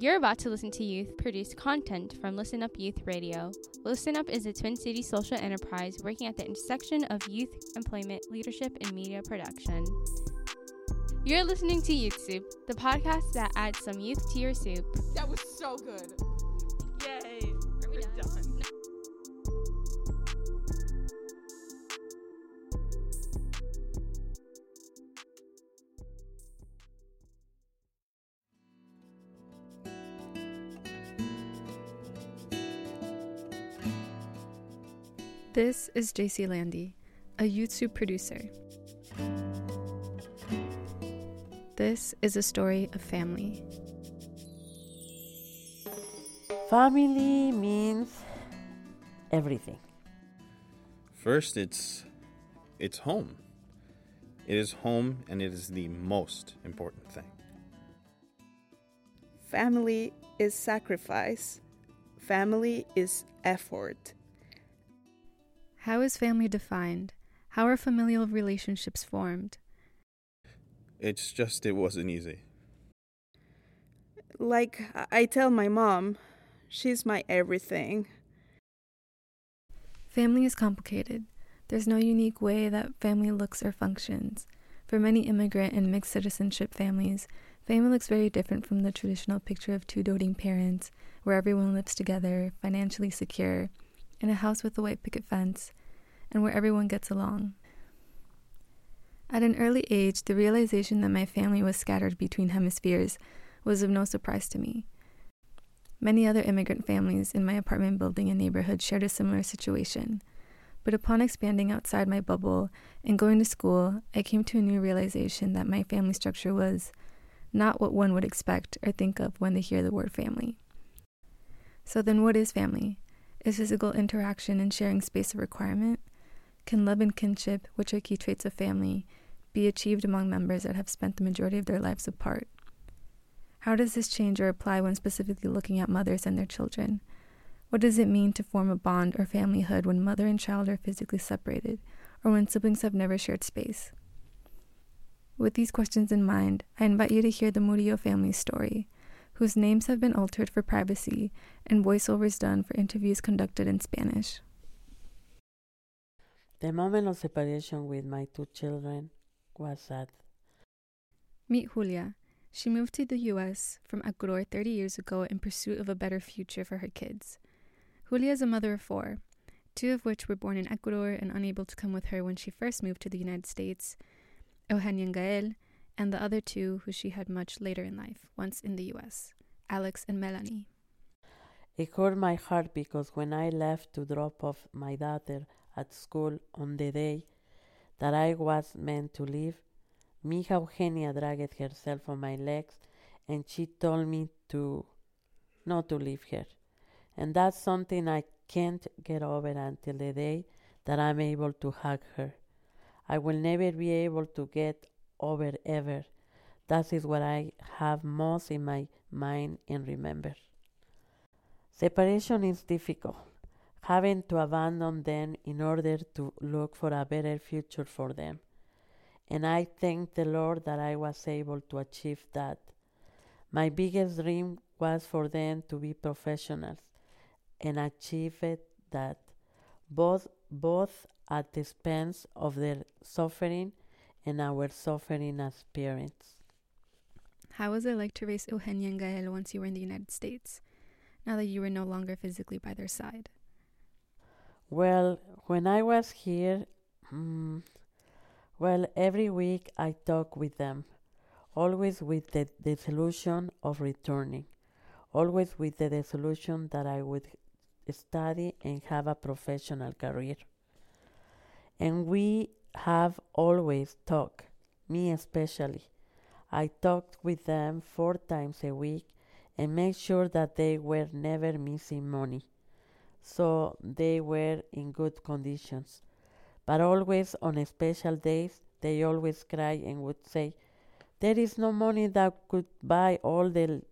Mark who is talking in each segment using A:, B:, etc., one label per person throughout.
A: You're about to listen to youth produced content from Listen Up Youth Radio. Listen Up is a Twin Cities social enterprise working at the intersection of youth employment, leadership, and media production. You're listening to Youth Soup, the podcast that adds some youth to your soup.
B: That was so good.
A: Yay! Are we
B: We're done.
C: This is JC Landy, a Youth Soup producer. This is a story of family.
D: Family means everything.
E: First, it's it's home. It is home and it is the most important thing.
F: Family is sacrifice. Family is effort.
C: How is family defined? How are familial relationships formed?
E: It's just it wasn't easy.
F: Like I- I tell my mom, she's my everything.
C: Family is complicated. There's no unique way that family looks or functions. For many immigrant and mixed citizenship families, family looks very different from the traditional picture of two doting parents, where everyone lives together, financially secure, in a house with a white picket fence, and where everyone gets along. At an early age, the realization that my family was scattered between hemispheres was of no surprise to me. Many other immigrant families in my apartment building and neighborhood shared a similar situation. But upon expanding outside my bubble and going to school, I came to a new realization that my family structure was not what one would expect or think of when they hear the word family. So then, what is family? Is physical interaction and sharing space a requirement? Can love and kinship, which are key traits of family, be achieved among members that have spent the majority of their lives apart? How does this change or apply when specifically looking at mothers and their children? What does it mean to form a bond or familyhood when mother and child are physically separated, or when siblings have never shared space? With these questions in mind, I invite you to hear the Murillo family's story, whose names have been altered for privacy and voiceovers done for interviews conducted in Spanish.
D: The moment of separation with my two children was sad.
C: Meet Julia. She moved to the U.S. from Ecuador 30 years ago in pursuit of a better future for her kids. Julia is a mother of four, two of which were born in Ecuador and unable to come with her when she first moved to the United States, Eugenia and Gael, and the other two who she had much later in life, once in the U.S., Alex and Melanie.
D: It hurt my heart because when I left to drop off my daughter at school on the day that I was meant to leave, Mija Eugenia dragged herself on my legs and she told me to not to leave her. And that's something I can't get over until the day that I'm able to hug her. I will never be able to get over ever. That is what I have most in my mind and remember. Separation is difficult, having to abandon them in order to look for a better future for them. And I thank the Lord that I was able to achieve that. My biggest dream was for them to be professionals and achieve it that both both at the expense of their suffering and our suffering as parents.
C: How was it like to raise Eugenia and Gael once you were in the United States, now that you were no longer physically by their side?
D: Well, when I was here, mm, well, every week I talk with them, always with the disillusion of returning, always with the disillusion that I would study and have a professional career. And we have always talked, me especially. I talked with them four times a week and made sure that they were never missing money so they were in good conditions. But always on special days, they always cry and would say, There is no money that could buy all the,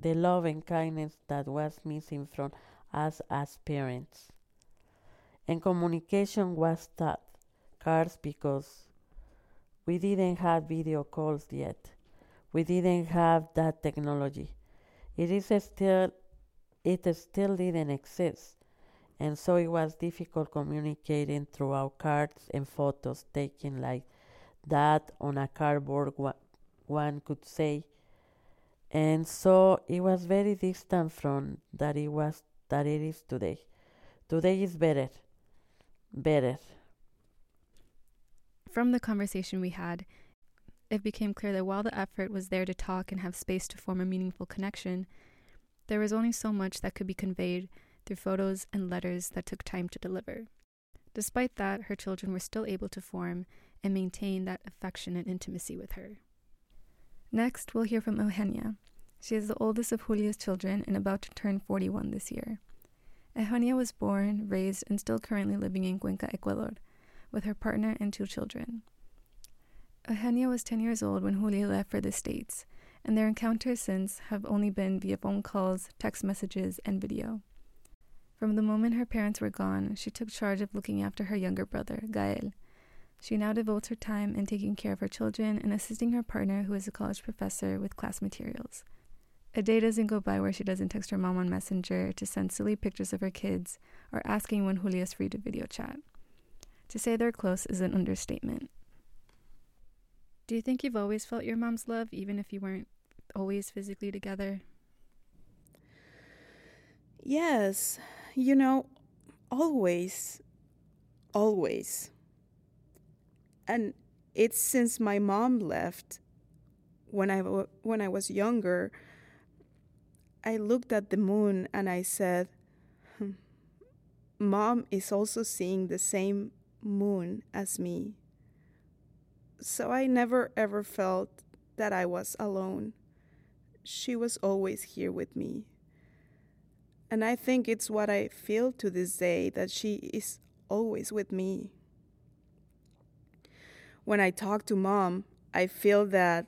D: the love and kindness that was missing from us as parents. And communication was tough, cards because we didn't have video calls yet. We didn't have that technology. it is still it still didn't exist and so it was difficult communicating through our cards and photos taken like that on a cardboard one could say. And so it was very distant from that it was that it is today. Today is better better.
C: From the conversation we had it became clear that while the effort was there to talk and have space to form a meaningful connection there was only so much that could be conveyed through photos and letters that took time to deliver. Despite that, her children were still able to form and maintain that affection and intimacy with her. Next, we'll hear from Eugenia. She is the oldest of Julia's children and about to turn 41 this year. Eugenia was born, raised, and still currently living in Cuenca, Ecuador, with her partner and two children. Eugenia was 10 years old when Julia left for the States, and their encounters since have only been via phone calls, text messages, and video. From the moment her parents were gone, she took charge of looking after her younger brother, Gael. She now devotes her time in taking care of her children and assisting her partner, who is a college professor, with class materials. A day doesn't go by where she doesn't text her mom on Messenger to send silly pictures of her kids or asking when Julia's free to video chat. To say they're close is an understatement. Do you think you've always felt your mom's love, even if you weren't always physically together?
F: Yes, you know, always, always. And it's since my mom left when I, when I was younger, I looked at the moon and I said, hmm, Mom is also seeing the same moon as me. So I never ever felt that I was alone. She was always here with me. And I think it's what I feel to this day that she is always with me. When I talk to mom, I feel that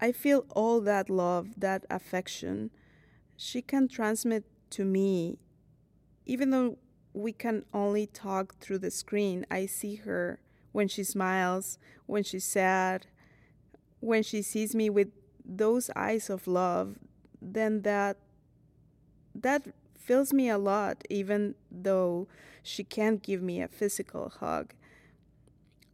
F: I feel all that love, that affection she can transmit to me. Even though we can only talk through the screen, I see her when she smiles, when she's sad, when she sees me with those eyes of love, then that that fills me a lot, even though she can't give me a physical hug.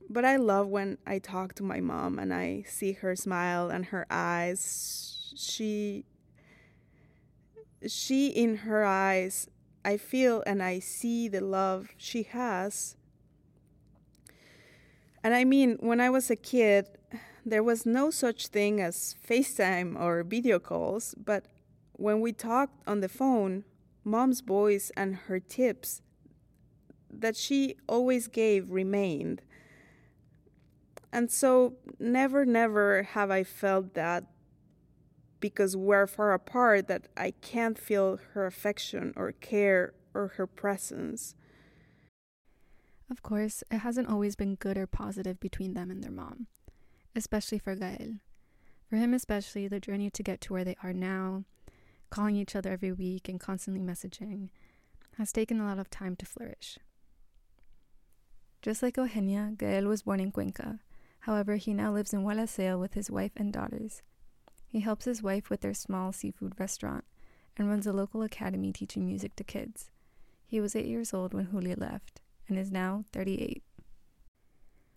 F: But I love when I talk to my mom and I see her smile and her eyes. She, she in her eyes, I feel and I see the love she has. And I mean, when I was a kid, there was no such thing as FaceTime or video calls, but when we talked on the phone, mom's voice and her tips that she always gave remained. And so, never, never have I felt that because we're far apart that I can't feel her affection or care or her presence.
C: Of course, it hasn't always been good or positive between them and their mom, especially for Gael. For him, especially, the journey to get to where they are now calling each other every week and constantly messaging, has taken a lot of time to flourish. Just like Eugenia, Gael was born in Cuenca. However, he now lives in Gualaceo with his wife and daughters. He helps his wife with their small seafood restaurant and runs a local academy teaching music to kids. He was eight years old when Julia left and is now 38.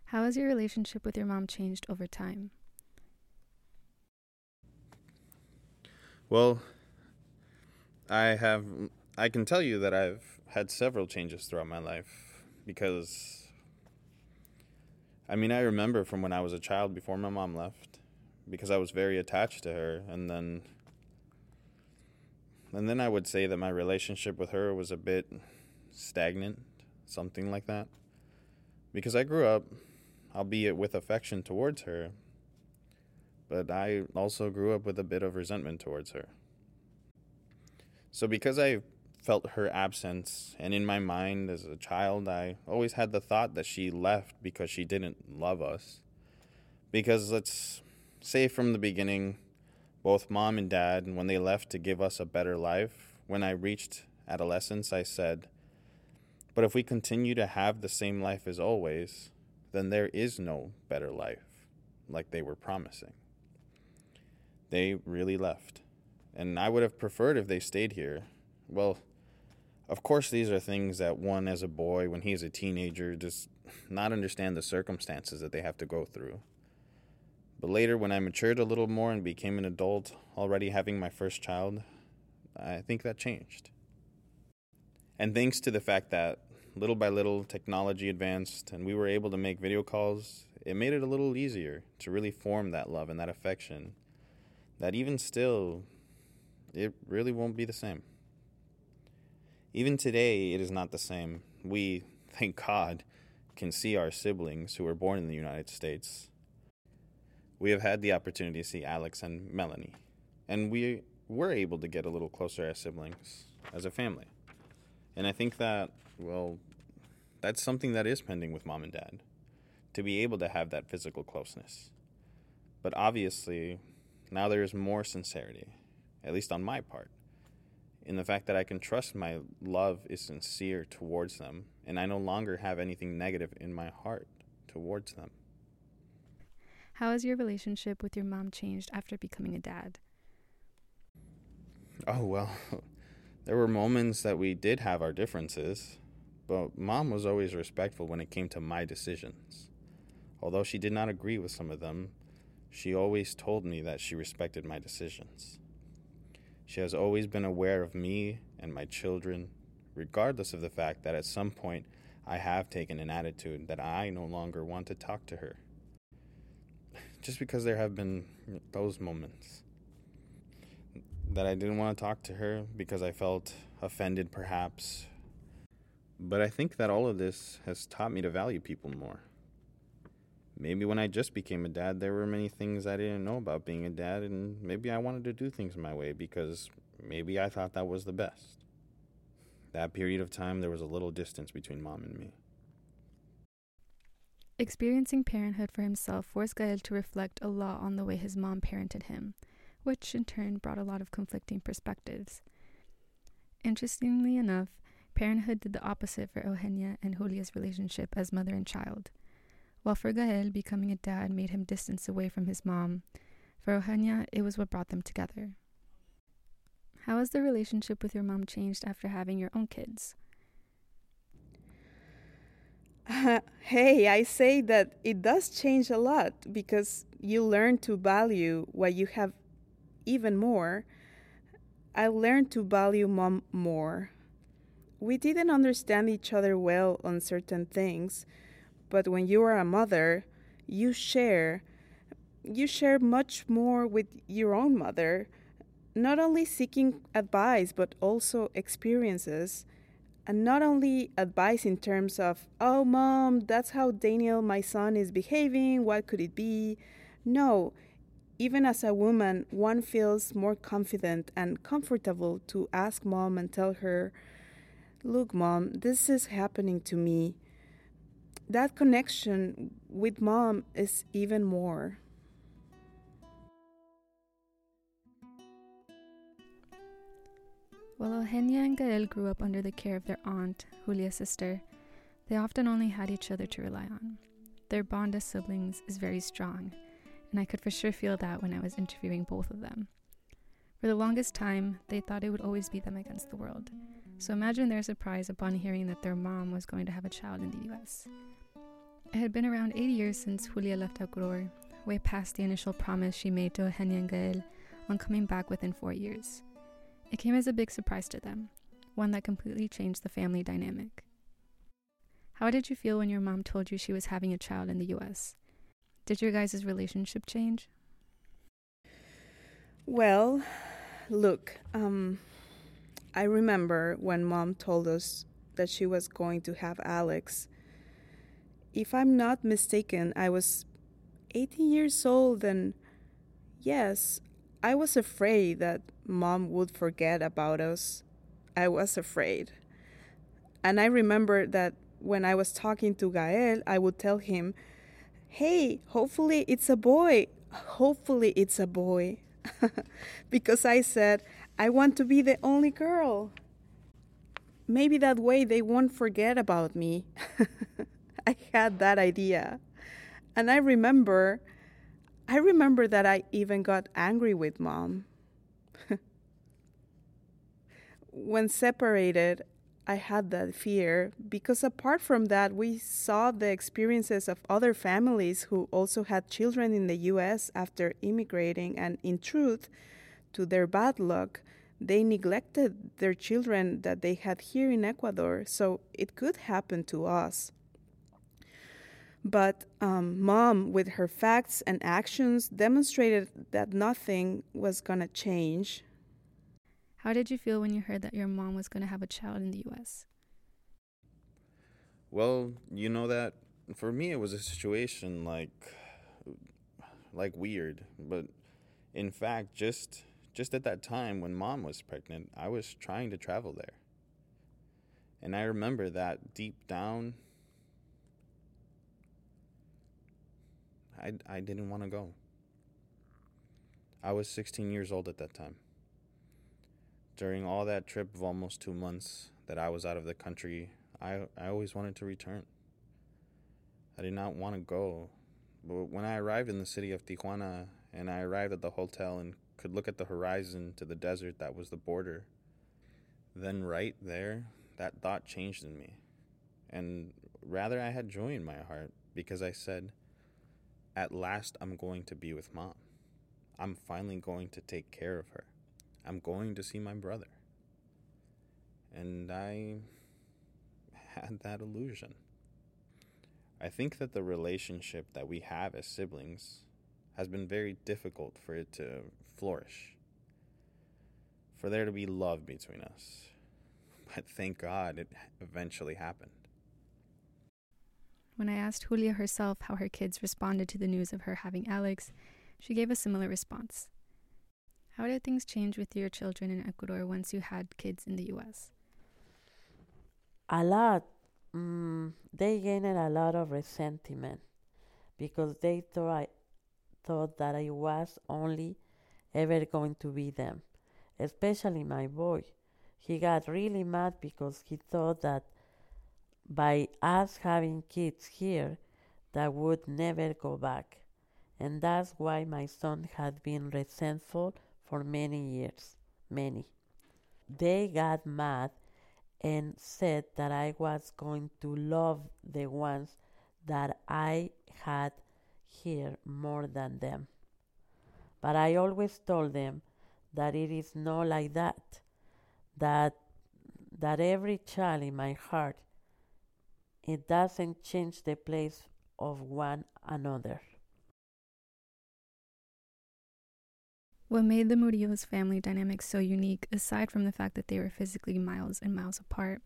C: How has your relationship with your mom changed over time?
E: Well, I have I can tell you that I've had several changes throughout my life because I mean I remember from when I was a child before my mom left because I was very attached to her and then and then I would say that my relationship with her was a bit stagnant, something like that. Because I grew up, albeit with affection towards her, but I also grew up with a bit of resentment towards her. So because I felt her absence, and in my mind as a child, I always had the thought that she left because she didn't love us. Because let's say from the beginning, both mom and dad, when they left to give us a better life, when I reached adolescence, I said, But if we continue to have the same life as always, then there is no better life like they were promising. They really left and I would have preferred if they stayed here. Well, of course, these are things that one as a boy, when he's a teenager, does not understand the circumstances that they have to go through. But later, when I matured a little more and became an adult, already having my first child, I think that changed. And thanks to the fact that little by little technology advanced and we were able to make video calls, it made it a little easier to really form that love and that affection. That even still, it really won't be the same. Even today, it is not the same. We, thank God, can see our siblings who were born in the United States. We have had the opportunity to see Alex and Melanie, and we were able to get a little closer as siblings, as a family. And I think that, well, that's something that is pending with mom and dad to be able to have that physical closeness. But obviously, now there is more sincerity, at least on my part, in the fact that I can trust my love is sincere towards them, and I no longer have anything negative in my heart towards them.
C: How has your relationship with your mom changed after becoming a dad?
E: Oh, well, there were moments that we did have our differences, but mom was always respectful when it came to my decisions. Although she did not agree with some of them, she always told me that she respected my decisions. She has always been aware of me and my children, regardless of the fact that at some point I have taken an attitude that I no longer want to talk to her. Just because there have been those moments that I didn't want to talk to her because I felt offended, perhaps. But I think that all of this has taught me to value people more. Maybe when I just became a dad, there were many things I didn't know about being a dad, and maybe I wanted to do things my way because maybe I thought that was the best. That period of time, there was a little distance between mom and me.
C: Experiencing parenthood for himself forced Gael to reflect a lot on the way his mom parented him, which in turn brought a lot of conflicting perspectives. Interestingly enough, parenthood did the opposite for Eugenia and Julia's relationship as mother and child. While for Gael, becoming a dad made him distance away from his mom, for Eugenia, it was what brought them together. How has the relationship with your mom changed after having your own kids?
F: Uh, hey, I say that it does change a lot because you learn to value what you have even more. I learned to value mom more. We didn't understand each other well on certain things but when you are a mother, you share you share much more with your own mother, not only seeking advice but also experiences. And not only advice in terms of, oh, mom, that's how Daniel, my son, is behaving. What could it be? No, even as a woman, one feels more confident and comfortable to ask mom and tell her, Look, mom, this is happening to me that connection with mom is even more.
C: While Eugenia and Gael grew up under the care of their aunt, Julia's sister, they often only had each other to rely on. Their bond as siblings is very strong, and I could for sure feel that when I was interviewing both of them. For the longest time, they thought it would always be them against the world. So imagine their surprise upon hearing that their mom was going to have a child in the US. It had been around 80 years since Julia left Ecuador, way past the initial promise she made to Eugenia and Gael on coming back within four years. It came as a big surprise to them, one that completely changed the family dynamic. How did you feel when your mom told you she was having a child in the US? Did your guys' relationship change?
F: Well, look, um, I remember when mom told us that she was going to have Alex if I'm not mistaken, I was 18 years old, and yes, I was afraid that mom would forget about us. I was afraid. And I remember that when I was talking to Gael, I would tell him, Hey, hopefully it's a boy. Hopefully it's a boy. because I said, I want to be the only girl. Maybe that way they won't forget about me. I had that idea. And I remember I remember that I even got angry with mom. when separated, I had that fear because apart from that, we saw the experiences of other families who also had children in the US after immigrating, and in truth, to their bad luck, they neglected their children that they had here in Ecuador, so it could happen to us. But um, mom, with her facts and actions, demonstrated that nothing was going to change.
C: How did you feel when you heard that your mom was going to have a child in the US?
E: Well, you know that for me it was a situation like like weird, but in fact just just at that time when mom was pregnant, I was trying to travel there. And I remember that deep down, I, I didn't want to go. I was 16 years old at that time. During all that trip of almost two months that I was out of the country, I, I always wanted to return. I did not want to go. But when I arrived in the city of Tijuana and I arrived at the hotel and could look at the horizon to the desert that was the border. Then, right there, that thought changed in me. And rather, I had joy in my heart because I said, At last, I'm going to be with mom. I'm finally going to take care of her. I'm going to see my brother. And I had that illusion. I think that the relationship that we have as siblings has been very difficult for it to flourish, for there to be love between us. But thank God it eventually happened.
C: When I asked Julia herself how her kids responded to the news of her having Alex, she gave a similar response. How did things change with your children in Ecuador once you had kids in the US?
D: A lot. Mm, they gained a lot of resentment because they thought I, thought that I was only ever going to be them, especially my boy. He got really mad because he thought that by us having kids here, that would never go back. And that's why my son had been resentful for many years. Many. They got mad and said that I was going to love the ones that I had here more than them. But I always told them that it is not like that, that that every child in my heart it doesn't change the place of one another.
C: What made the Murillo's family dynamic so unique, aside from the fact that they were physically miles and miles apart,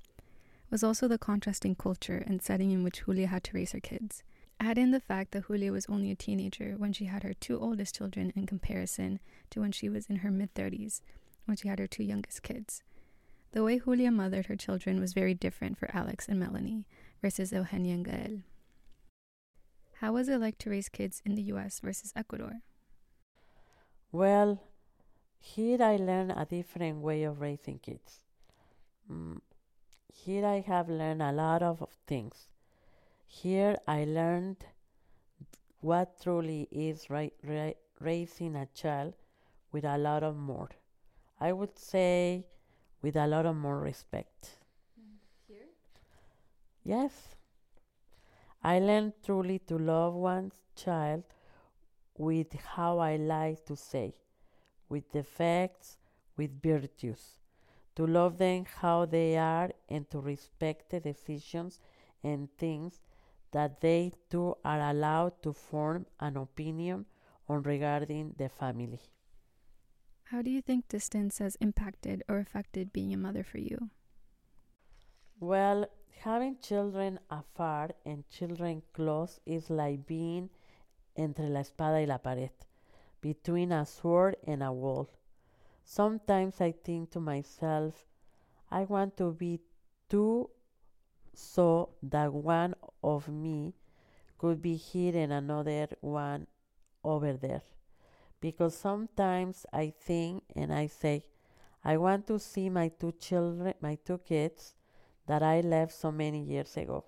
C: was also the contrasting culture and setting in which Julia had to raise her kids. Add in the fact that Julia was only a teenager when she had her two oldest children in comparison to when she was in her mid 30s, when she had her two youngest kids. The way Julia mothered her children was very different for Alex and Melanie versus Eugenia Gael. How was it like to raise kids in the US versus Ecuador?
D: Well, here I learned a different way of raising kids. Mm, here I have learned a lot of things. Here I learned what truly is ra- ra- raising a child with a lot of more. I would say with a lot of more respect. Yes. I learned truly to love one's child with how I like to say, with defects, with virtues, to love them how they are and to respect the decisions and things that they too are allowed to form an opinion on regarding the family.
C: How do you think distance has impacted or affected being a mother for you?
D: Well, having children afar and children close is like being entre la espada y la pared, between a sword and a wall. Sometimes I think to myself, I want to be too so that one of me could be here and another one over there. Because sometimes I think and I say, I want to see my two children, my two kids that I left so many years ago.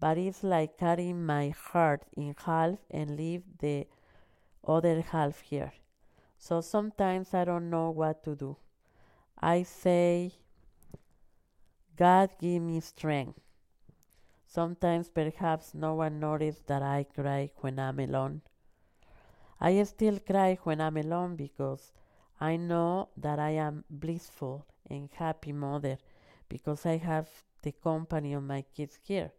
D: But it's like cutting my heart in half and leave the other half here. So sometimes I don't know what to do. I say, God give me strength. Sometimes perhaps no one notices that I cry when I'm alone. I still cry when I'm alone because I know that I am blissful and happy mother because I have the company of my kids here.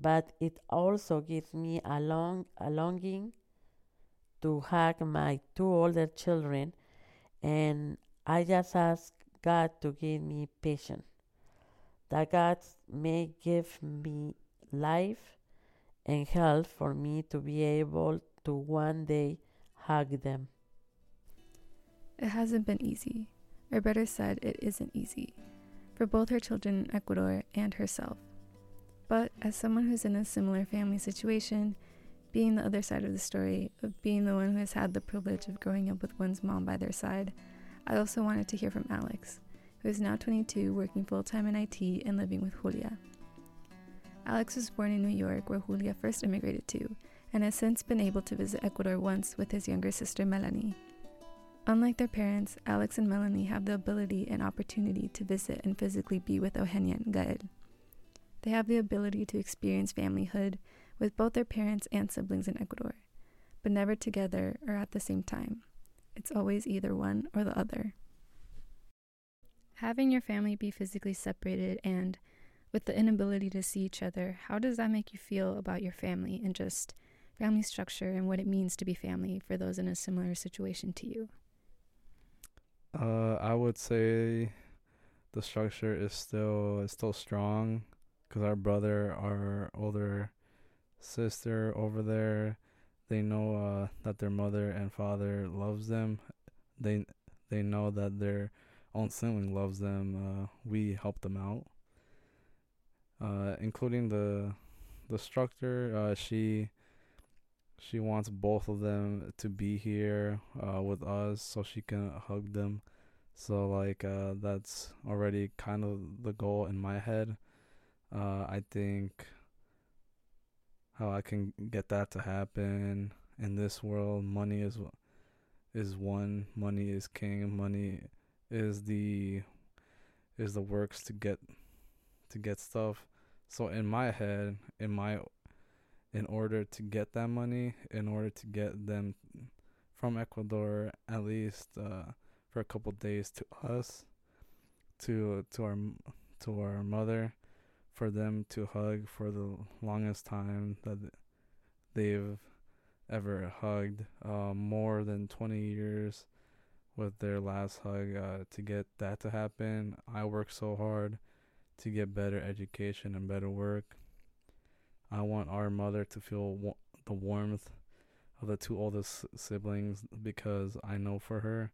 D: But it also gives me a, long, a longing to hug my two older children, and I just ask God to give me patience. That God may give me life and health for me to be able to one day hug them.
C: It hasn't been easy, or better said, it isn't easy, for both her children in Ecuador and herself. But as someone who's in a similar family situation, being the other side of the story, of being the one who has had the privilege of growing up with one's mom by their side, I also wanted to hear from Alex, who is now 22, working full time in IT and living with Julia. Alex was born in New York, where Julia first immigrated to, and has since been able to visit Ecuador once with his younger sister Melanie. Unlike their parents, Alex and Melanie have the ability and opportunity to visit and physically be with Eugenia and Gael. They have the ability to experience familyhood with both their parents and siblings in Ecuador, but never together or at the same time. It's always either one or the other. Having your family be physically separated and with the inability to see each other, how does that make you feel about your family and just family structure and what it means to be family for those in a similar situation to you?
B: Uh, I would say the structure is still is still strong because our brother, our older sister over there, they know uh, that their mother and father loves them. They they know that their own sibling loves them. Uh, we help them out, uh, including the the structure. Uh, she she wants both of them to be here uh, with us so she can hug them. So like uh, that's already kind of the goal in my head. Uh, I think how I can get that to happen in this world. Money is is one. Money is king. Money is the is the works to get to get stuff. So in my head, in my in order to get that money, in order to get them from Ecuador at least uh, for a couple days to us, to to our to our mother, for them to hug for the longest time that they've ever hugged, uh, more than 20 years with their last hug. Uh, to get that to happen, I work so hard to get better education and better work. I want our mother to feel wa- the warmth of the two oldest siblings because I know for her,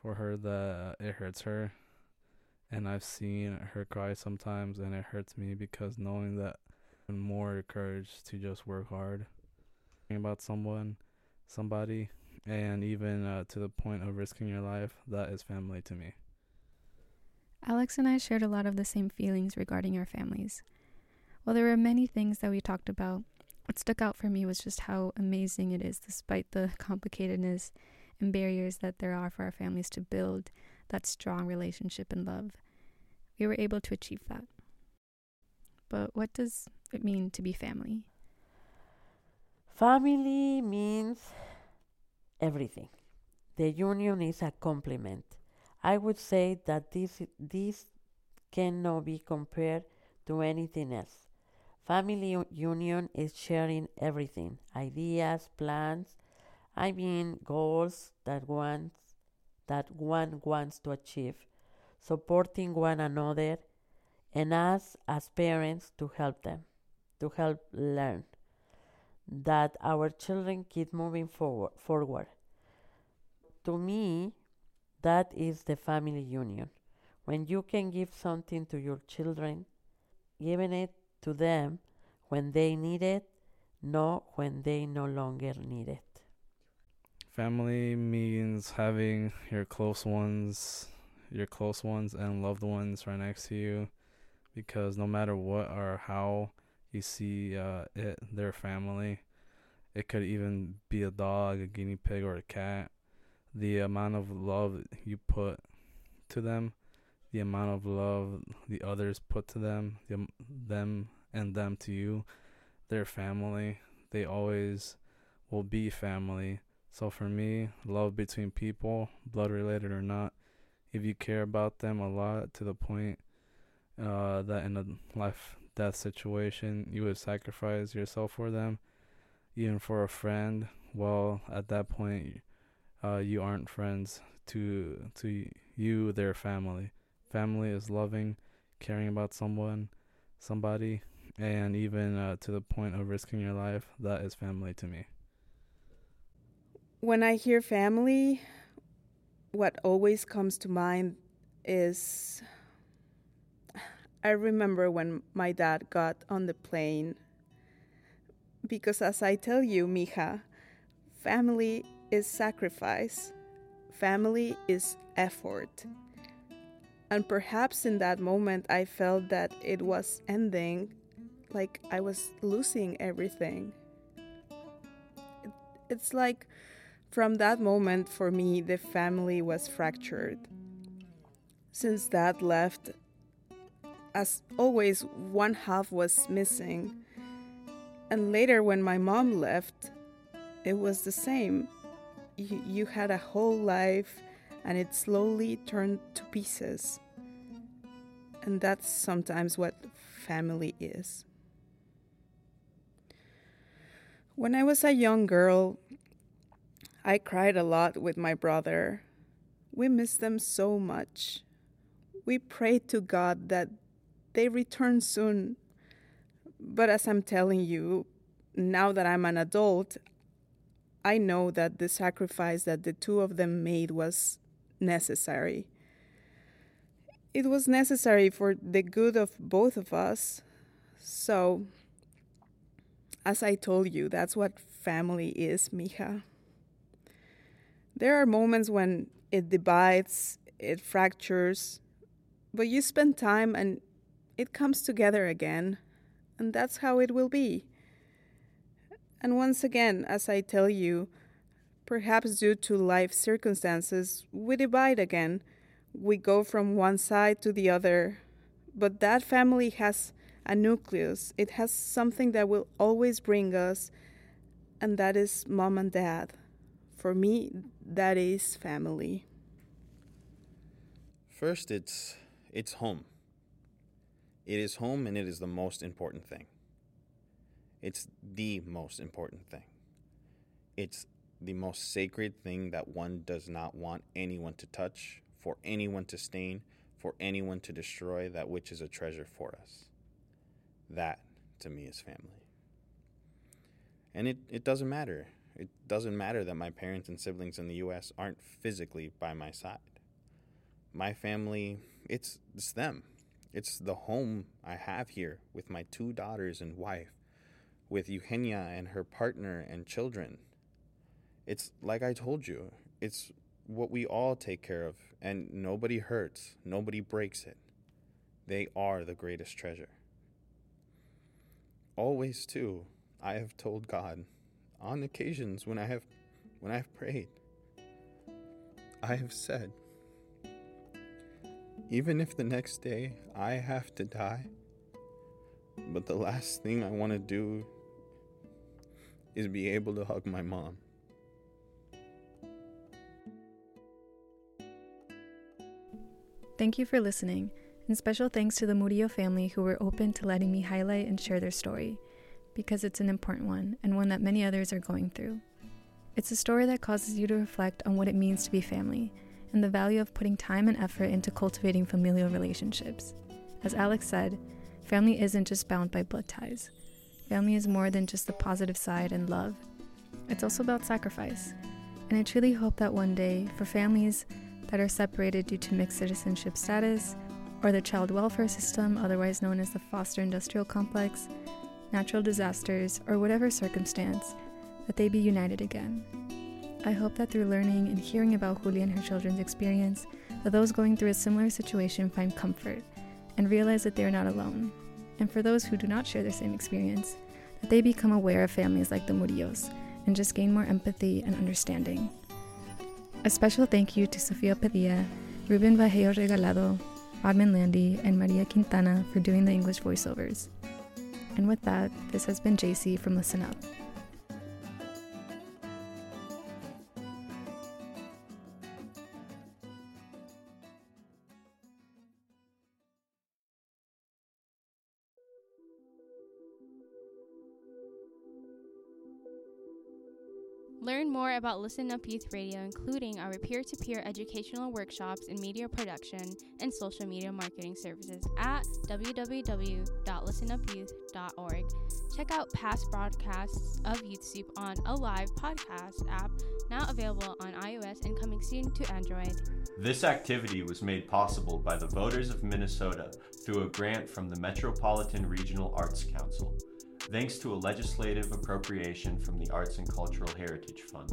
B: for her that it hurts her, and I've seen her cry sometimes, and it hurts me because knowing that more courage to just work hard about someone, somebody, and even uh, to the point of risking your life, that is family to me.
C: Alex and I shared a lot of the same feelings regarding our families. While there were many things that we talked about, what stuck out for me was just how amazing it is, despite the complicatedness and barriers that there are for our families to build that strong relationship and love. We were able to achieve that. But what does it mean to be family?
D: Family means everything. The union is a complement. I would say that this this cannot be compared to anything else. Family union is sharing everything, ideas, plans, I mean goals that wants that one wants to achieve, supporting one another and us as parents to help them, to help learn that our children keep moving forward forward. To me, that is the family union. When you can give something to your children, giving it to them when they need it, not when they no longer need it.
B: Family means having your close ones, your close ones and loved ones right next to you because no matter what or how you see uh, it, their family, it could even be a dog, a guinea pig, or a cat. The amount of love you put to them the amount of love the others put to them, the, them and them to you, their family. They always will be family. So for me, love between people, blood related or not, if you care about them a lot to the point uh, that in a life death situation you would sacrifice yourself for them, even for a friend, well, at that point, uh, you aren't friends to to you, their family. Family is loving, caring about someone, somebody, and even uh, to the point of risking your life. That is family to me.
F: When I hear family, what always comes to mind is I remember when my dad got on the plane. Because as I tell you, mija, family is sacrifice, family is effort. And perhaps in that moment, I felt that it was ending, like I was losing everything. It's like from that moment, for me, the family was fractured. Since dad left, as always, one half was missing. And later, when my mom left, it was the same. You, you had a whole life and it slowly turned to pieces. And that's sometimes what family is. When I was a young girl, I cried a lot with my brother. We missed them so much. We prayed to God that they return soon. But as I'm telling you, now that I'm an adult, I know that the sacrifice that the two of them made was necessary. It was necessary for the good of both of us. So, as I told you, that's what family is, mija. There are moments when it divides, it fractures, but you spend time and it comes together again, and that's how it will be. And once again, as I tell you, perhaps due to life circumstances, we divide again. We go from one side to the other. But that family has a nucleus, it has something that will always bring us, and that is mom and dad. For me, that is family.
E: First, it's it's home. It is home and it is the most important thing. It's the most important thing. It's the most sacred thing that one does not want anyone to touch, for anyone to stain, for anyone to destroy that which is a treasure for us. That, to me, is family. And it, it doesn't matter. It doesn't matter that my parents and siblings in the U.S. aren't physically by my side. My family, it's, it's them. It's the home I have here with my two daughters and wife with Eugenia and her partner and children. It's like I told you, it's what we all take care of, and nobody hurts, nobody breaks it. They are the greatest treasure. Always, too, I have told God on occasions when I have when I have prayed. I have said, even if the next day I have to die, but the last thing I want to do is be able to hug my mom.
C: Thank you for listening, and special thanks to the Murillo family who were open to letting me highlight and share their story, because it's an important one and one that many others are going through. It's a story that causes you to reflect on what it means to be family and the value of putting time and effort into cultivating familial relationships. As Alex said, family isn't just bound by blood ties. Family is more than just the positive side and love. It's also about sacrifice. And I truly hope that one day, for families that are separated due to mixed citizenship status, or the child welfare system, otherwise known as the foster industrial complex, natural disasters, or whatever circumstance, that they be united again. I hope that through learning and hearing about Julia and her children's experience, that those going through a similar situation find comfort and realize that they are not alone. And for those who do not share the same experience, that they become aware of families like the Murillos and just gain more empathy and understanding. A special thank you to Sofia Padilla, Ruben Vallejo Regalado, Rodman Landy, and Maria Quintana for doing the English voiceovers. And with that, this has been JC from Listen Up.
A: Learn more about Listen Up Youth Radio, including our peer to peer educational workshops in media production and social media marketing services at www.listenupyouth.org. Check out past broadcasts of Youth Soup on a live podcast app now available on iOS and coming soon to Android.
G: This activity was made possible by the voters of Minnesota through a grant from the Metropolitan Regional Arts Council thanks to a legislative appropriation from the Arts and Cultural Heritage Fund.